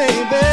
baby.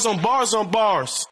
Bars on bars on bars.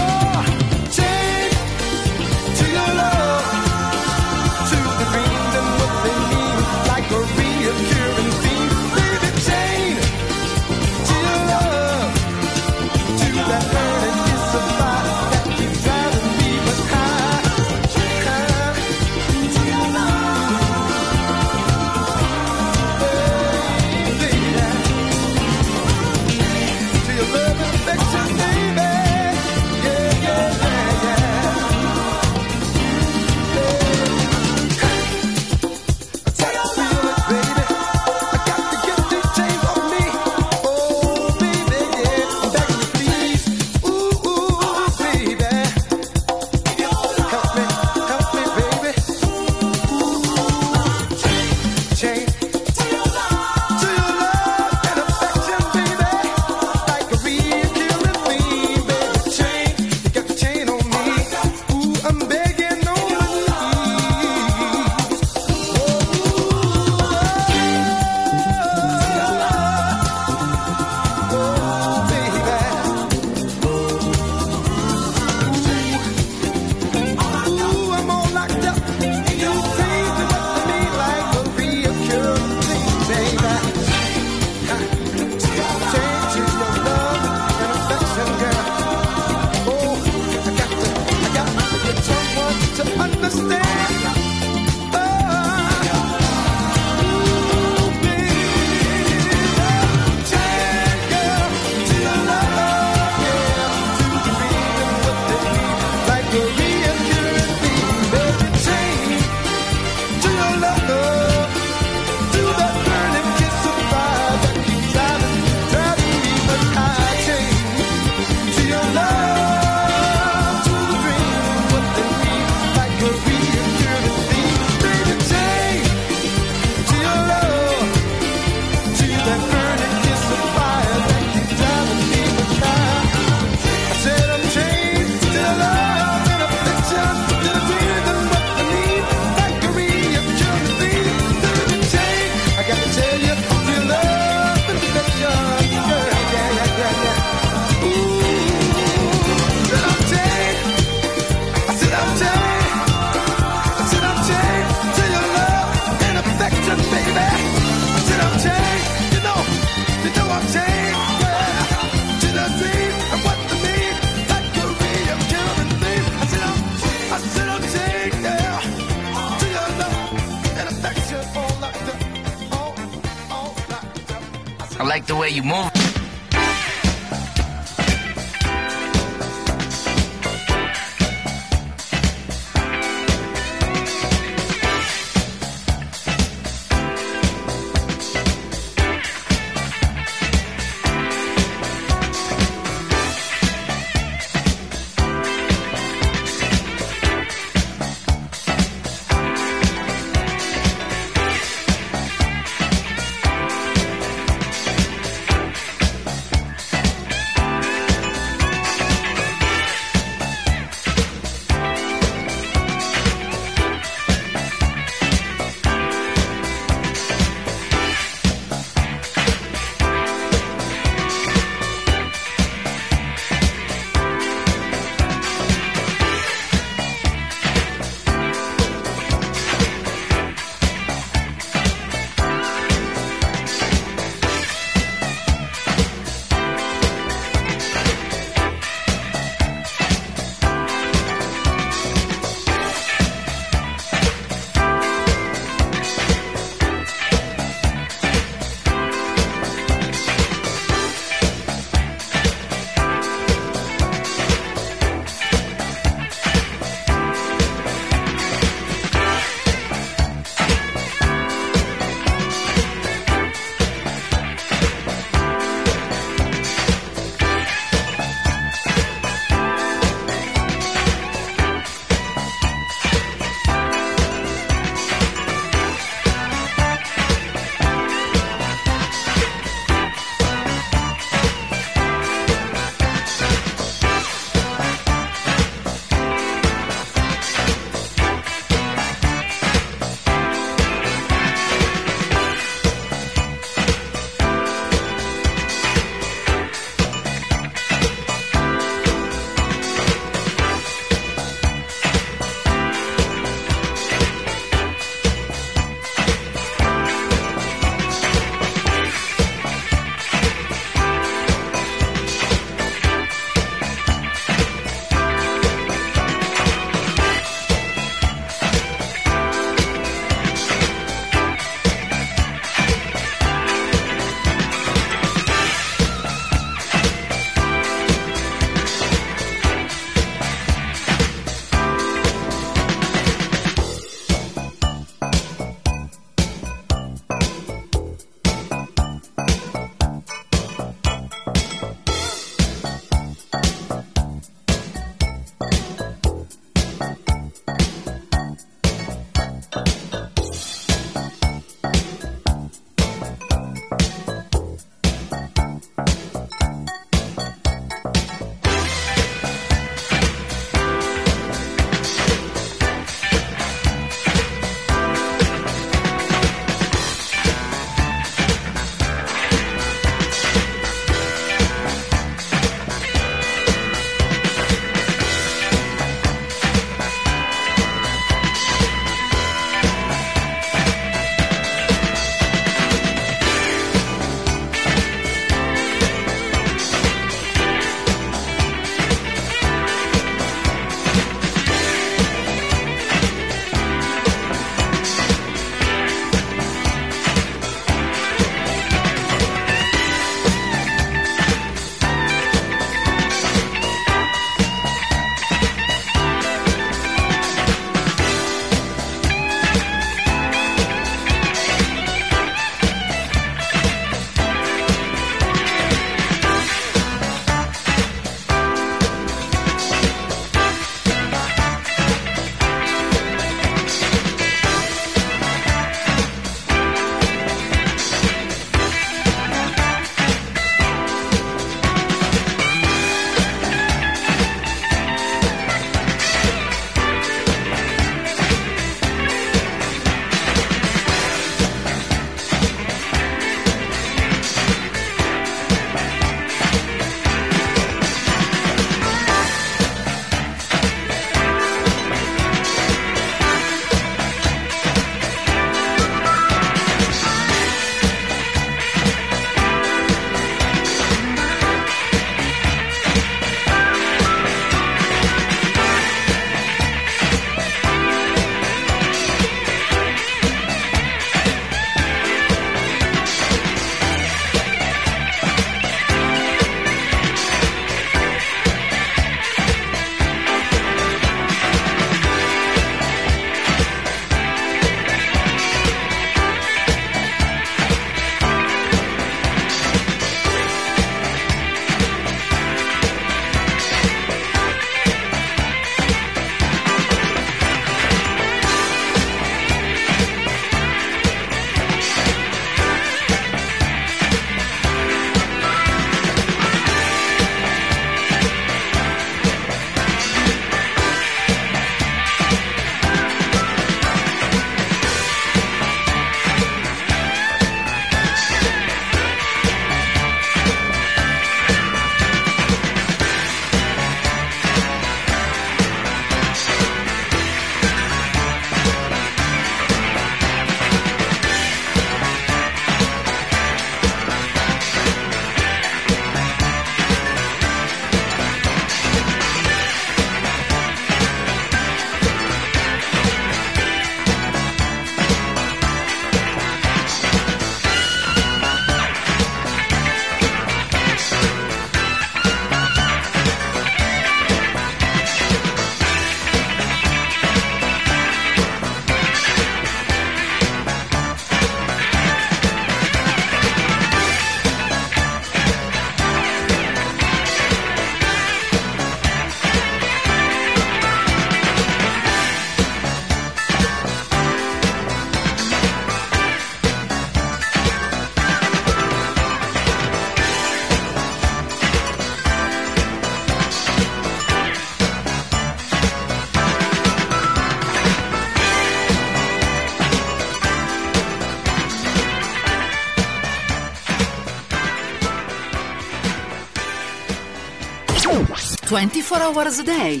24 hours a day,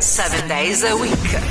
7 days a week.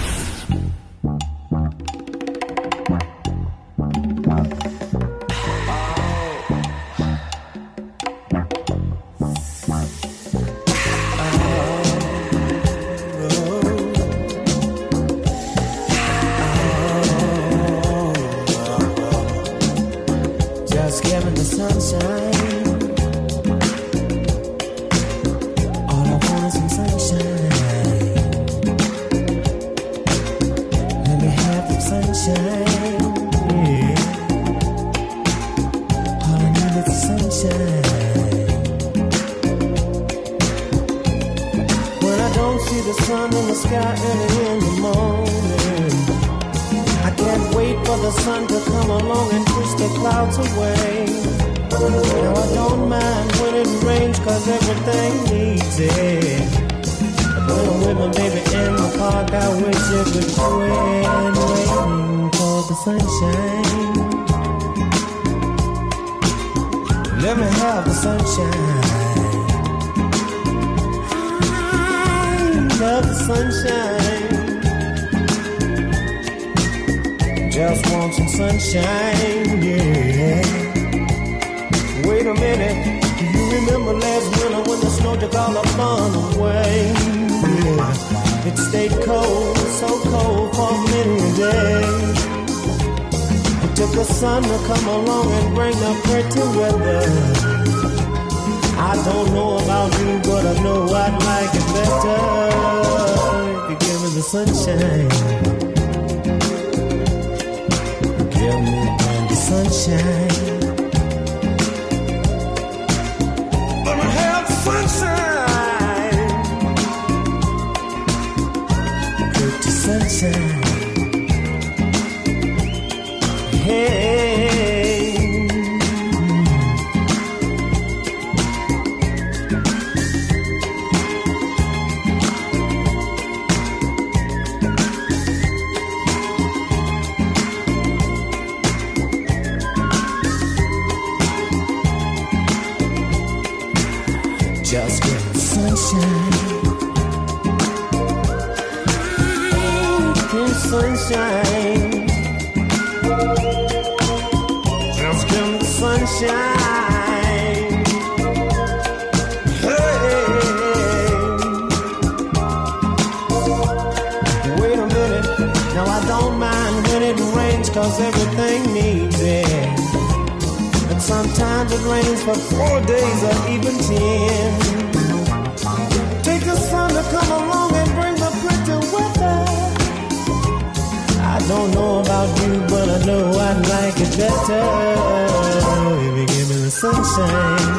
Sky early in the morning. I can't wait for the sun to come along and push the clouds away. Now I don't mind when it rains cause everything needs it. When I'm with my baby in the park, I wish it would quit waiting for the sunshine. Let me have the sunshine. Love the sunshine. Just want some sunshine, yeah. Wait a minute, do you remember last winter when the snow took all the fun away? Yeah. It stayed cold, so cold for many days. It took the sun to come along and bring the pretty weather. I don't know about you, but I know I'd like it better if you give me the sunshine. Give me the sunshine. If you give me the sunshine.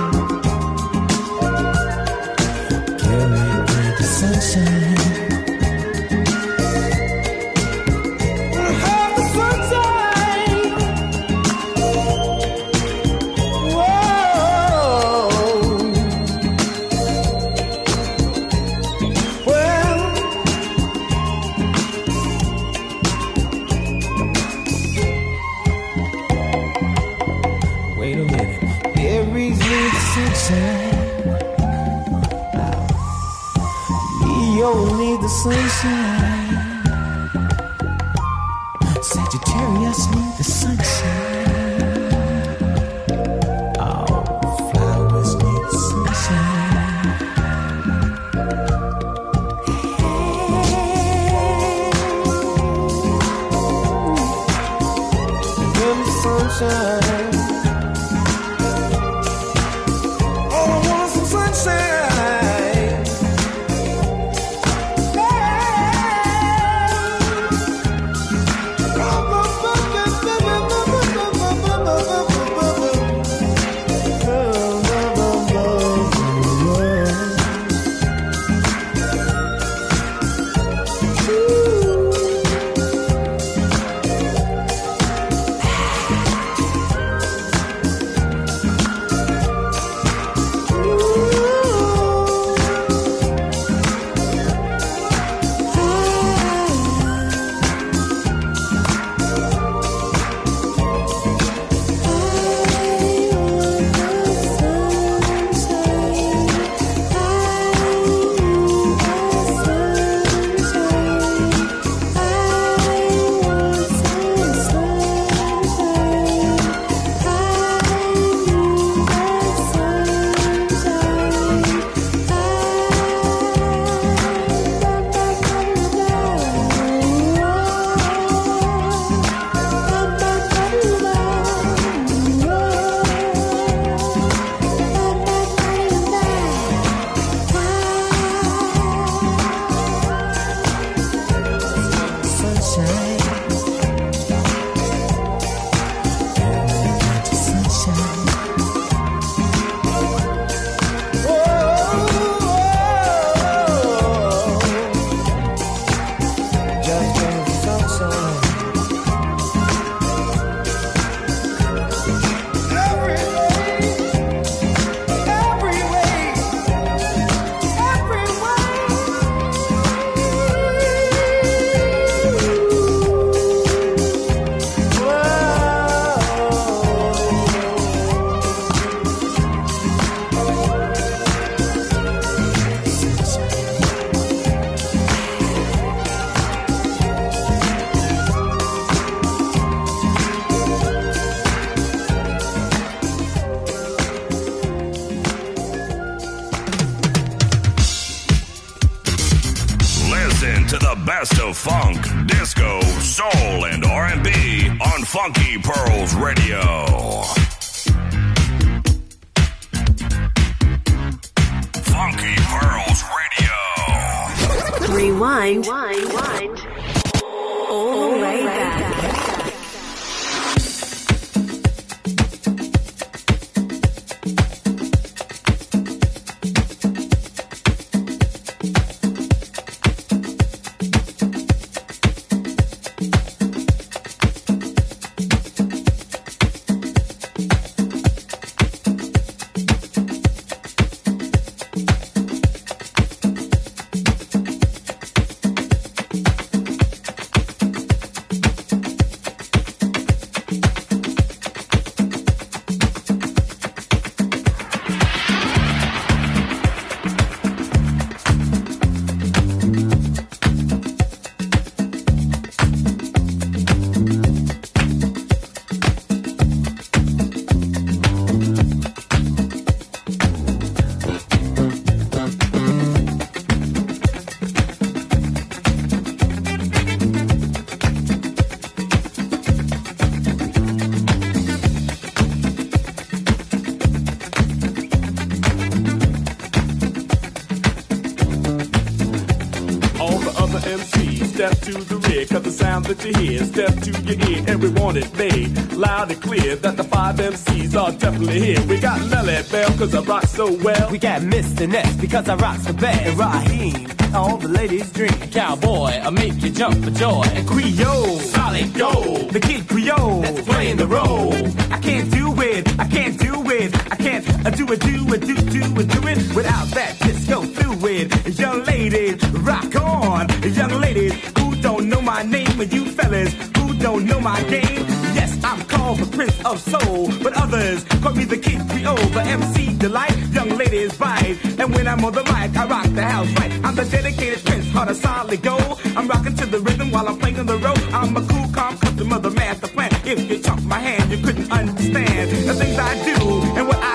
That you hear step to your ear. Everyone is made loud and clear that the five MCs are definitely here. We got Melle Mel, cause I rock so well. We got Mr. Ness because I rock so bad. And Rahiem, all the ladies drink. Cowboy, I make you jump for joy. And Creole, Solid gold. the kid Creole, That's playing the role. I can't do it, I can't do it, I can't uh, do it, do it, do, do it, do it without that disco fluid. Young ladies, rock on. Young ladies fellas who don't know my game. Yes, I'm called the Prince of Soul, but others call me the King Creole, the MC delight. Young ladies bite, and when I'm on the mic, I rock the house right. I'm the dedicated Prince, heart of solid gold. I'm rocking to the rhythm while I'm playing on the road. I'm a cool, calm customer, the master plan. If you chunk my hand, you couldn't understand the things I do and what I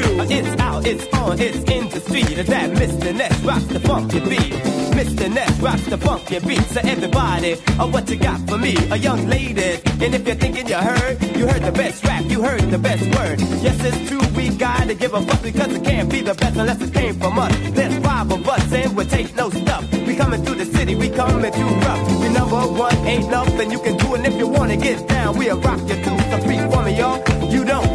do? It's out, it's on, it's in the street. That Mr. Ness rocks the funky beat. Mr. Ness rocks the funky beat. So everybody, uh, what you got for me? A young lady. And if you're thinking you heard, you heard the best rap, you heard the best word. Yes, it's true, we gotta give a fuck because it can't be the best unless it came from us. There's five of us and we take no stuff. We coming through the city, we coming through rough. We number one, ain't nothing you can do. And if you wanna get down, we'll rock you too. So freak for me, y'all. You don't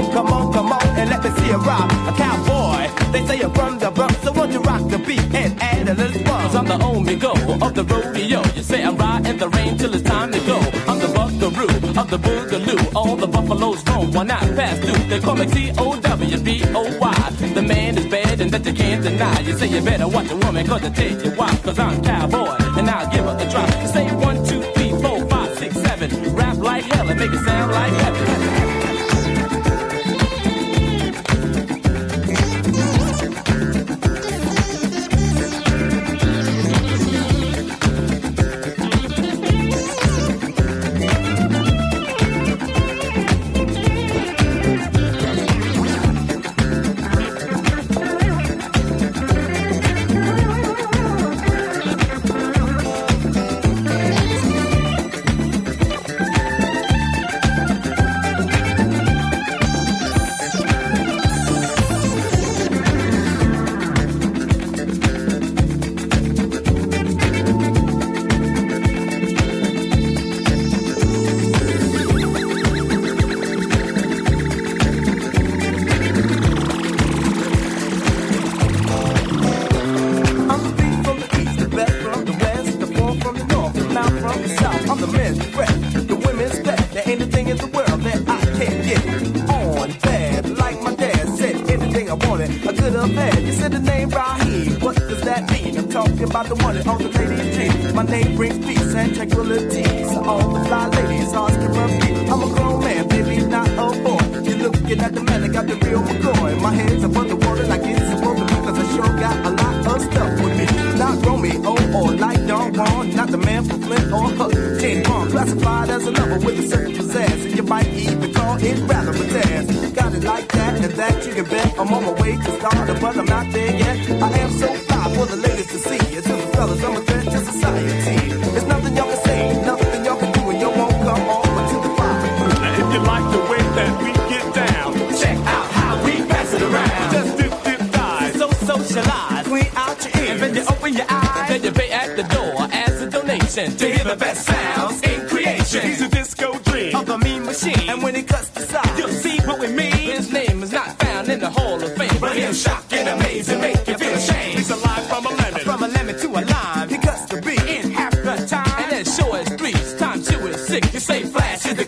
on, come on, come on, and let me see you rock. A cowboy, they say you're from the Bronx, so won't you rock the beat and add a little fun? I'm the only go of the rodeo. You say I'm riding the rain till it's time to go. I'm the buckaroo of the boogaloo. All the buffaloes roam, why not pass through? They call me T-O-W-B-O-Y. The man is bad and that you can't deny. You say you better watch a woman cause I take you why. Cause I'm cowboy and I'll give her a try. Say one, two, three, four, five, six, seven. Rap like hell and make it sound like heaven.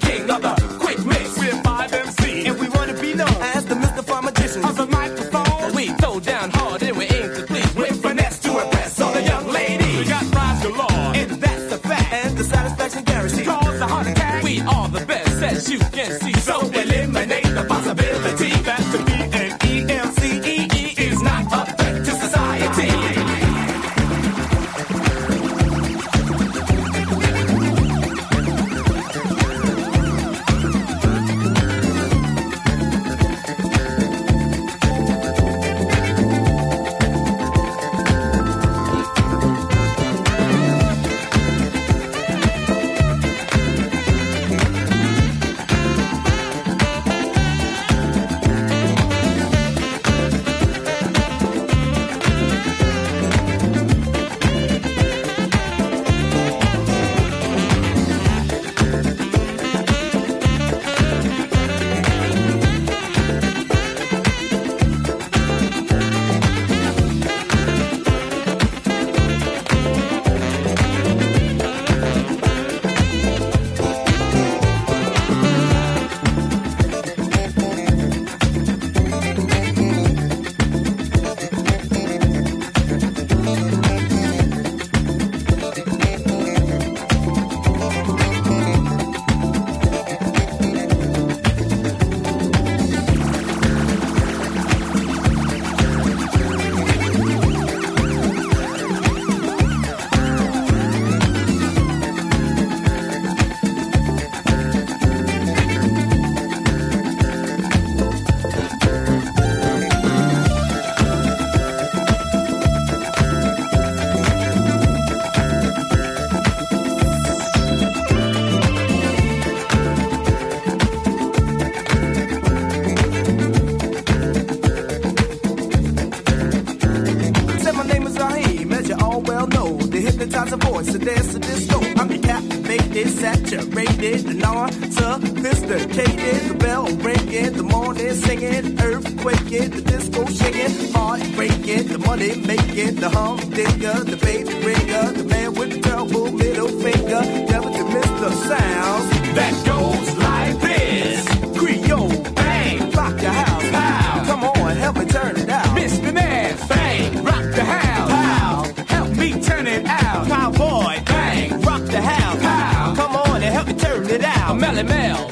king of the the disco shaking, heart breaking, the money making, the humdinger, the baby ringer, the man with the double middle finger, never to miss the sounds that goes like this. Creole, bang, rock the house, pow. Come on, help me turn it out. Miss man bang, rock the house, pow. Help me turn it out. Cowboy, bang, rock the house, pow. Come on and help me turn it out. Melle Mel.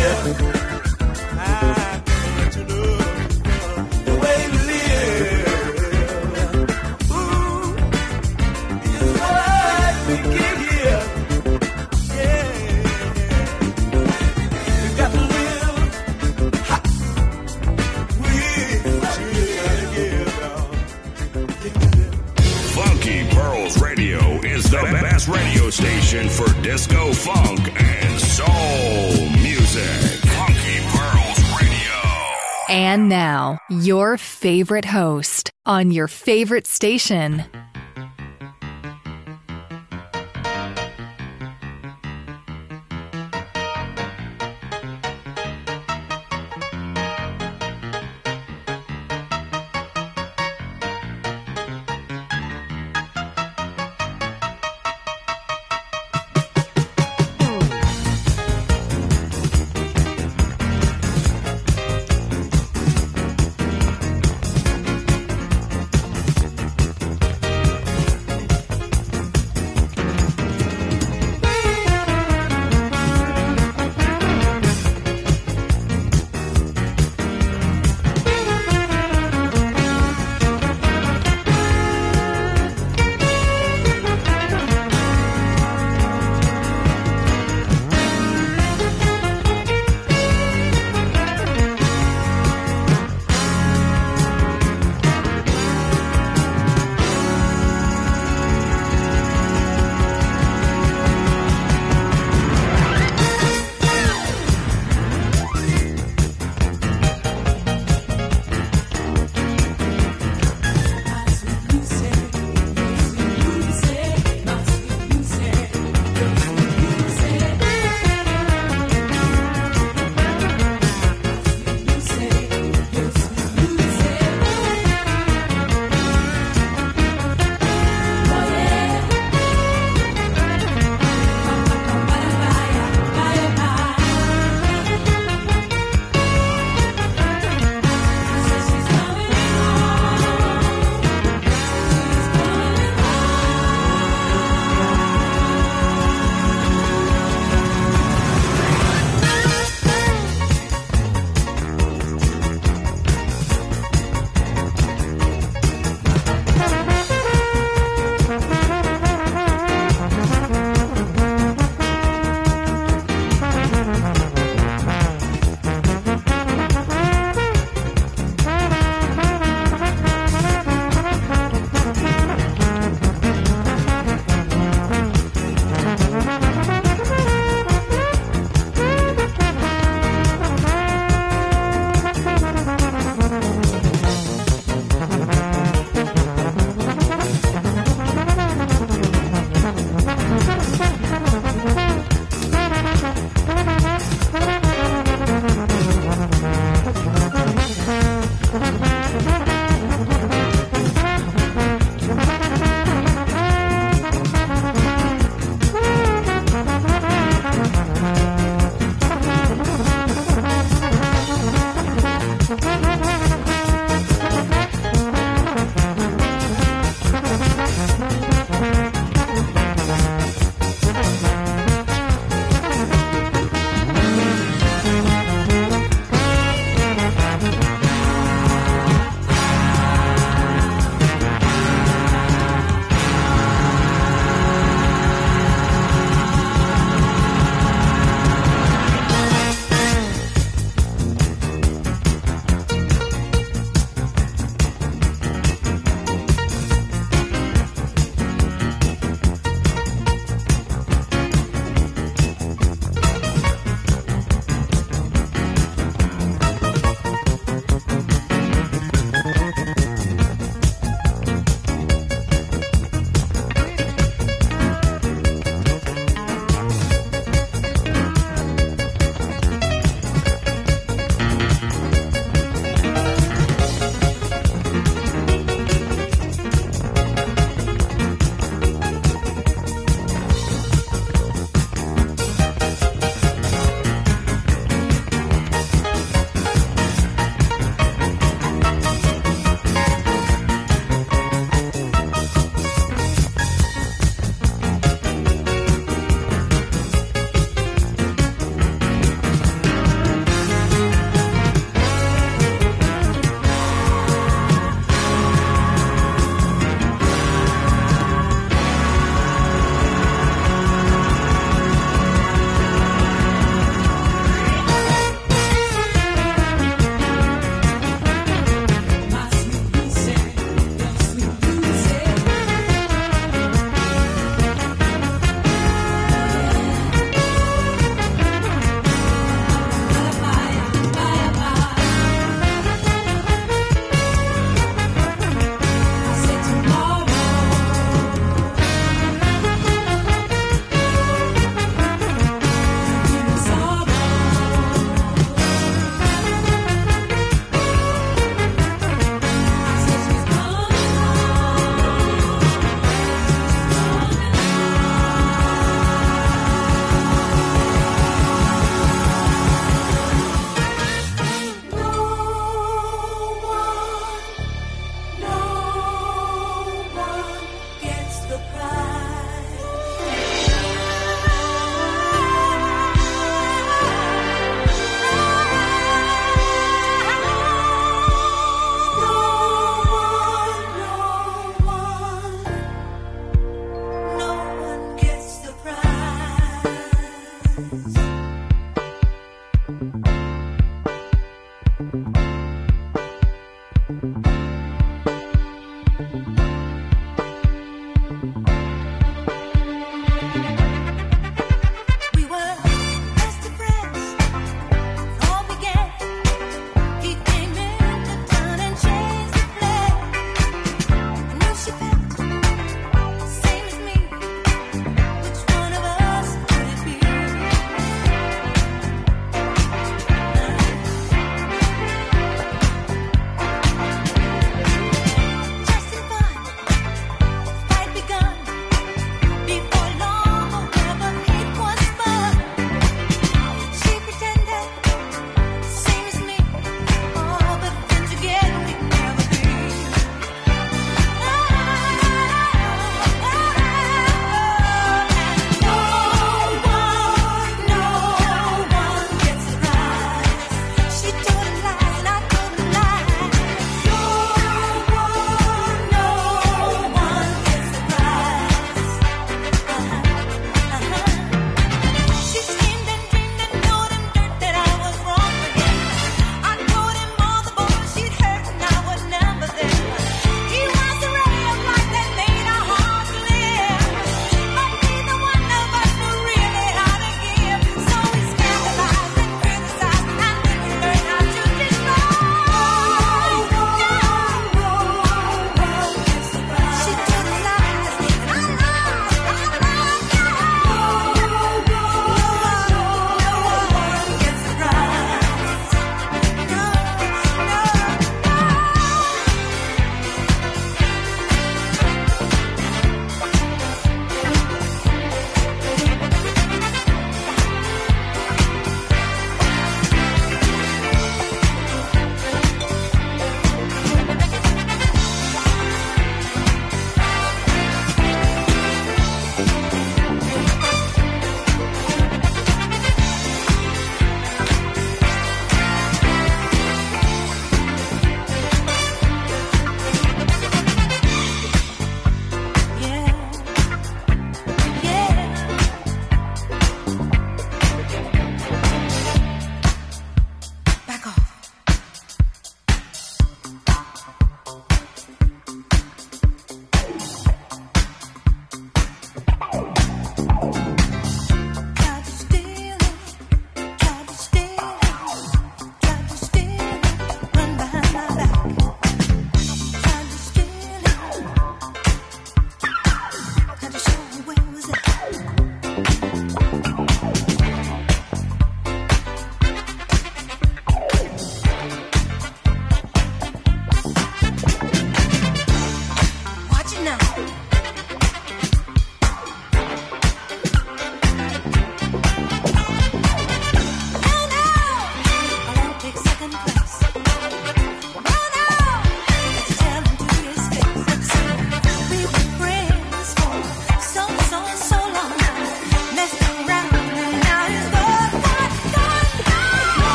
we now, your favorite host on your favorite station.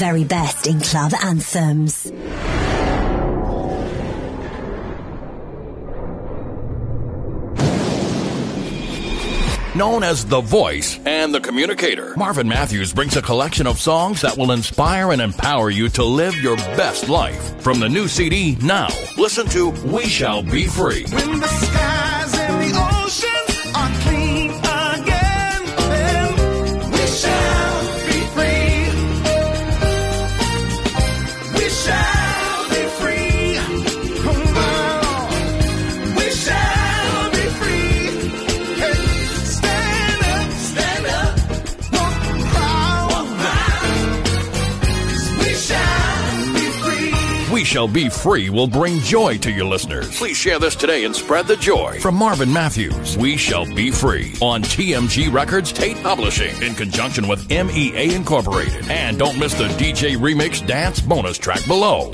Very best in club anthems. Known as the voice and the communicator, Marvin Matthews brings a collection of songs that will inspire and empower you to live your best life. From the new CD, Now, listen to We Shall Be Free. Shall Be Free will bring joy to your listeners. Please share this today and spread the joy. From Marvin Matthews, We Shall Be Free on TMG Records Tate Publishing in conjunction with MEA Incorporated. And don't miss the DJ Remix Dance bonus track below.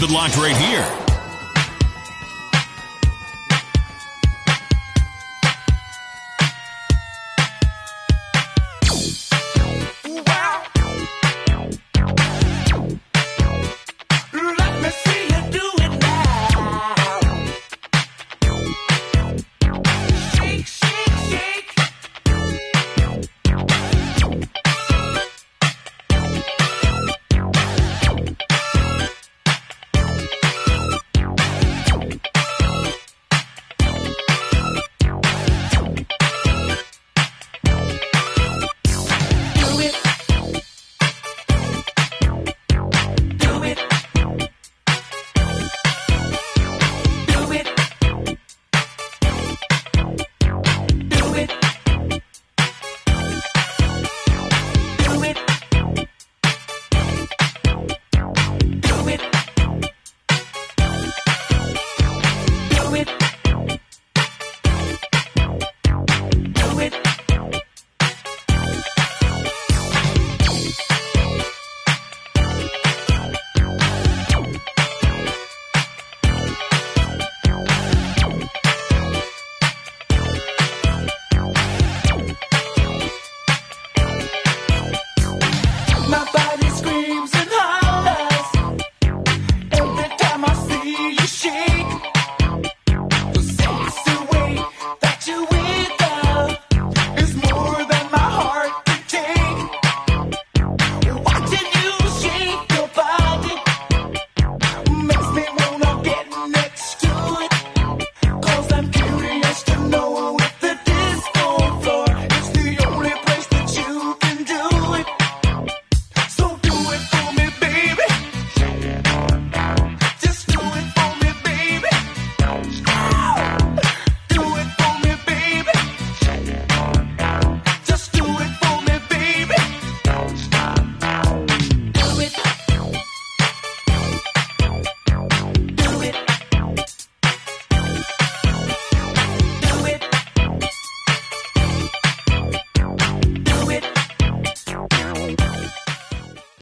Keep it locked right here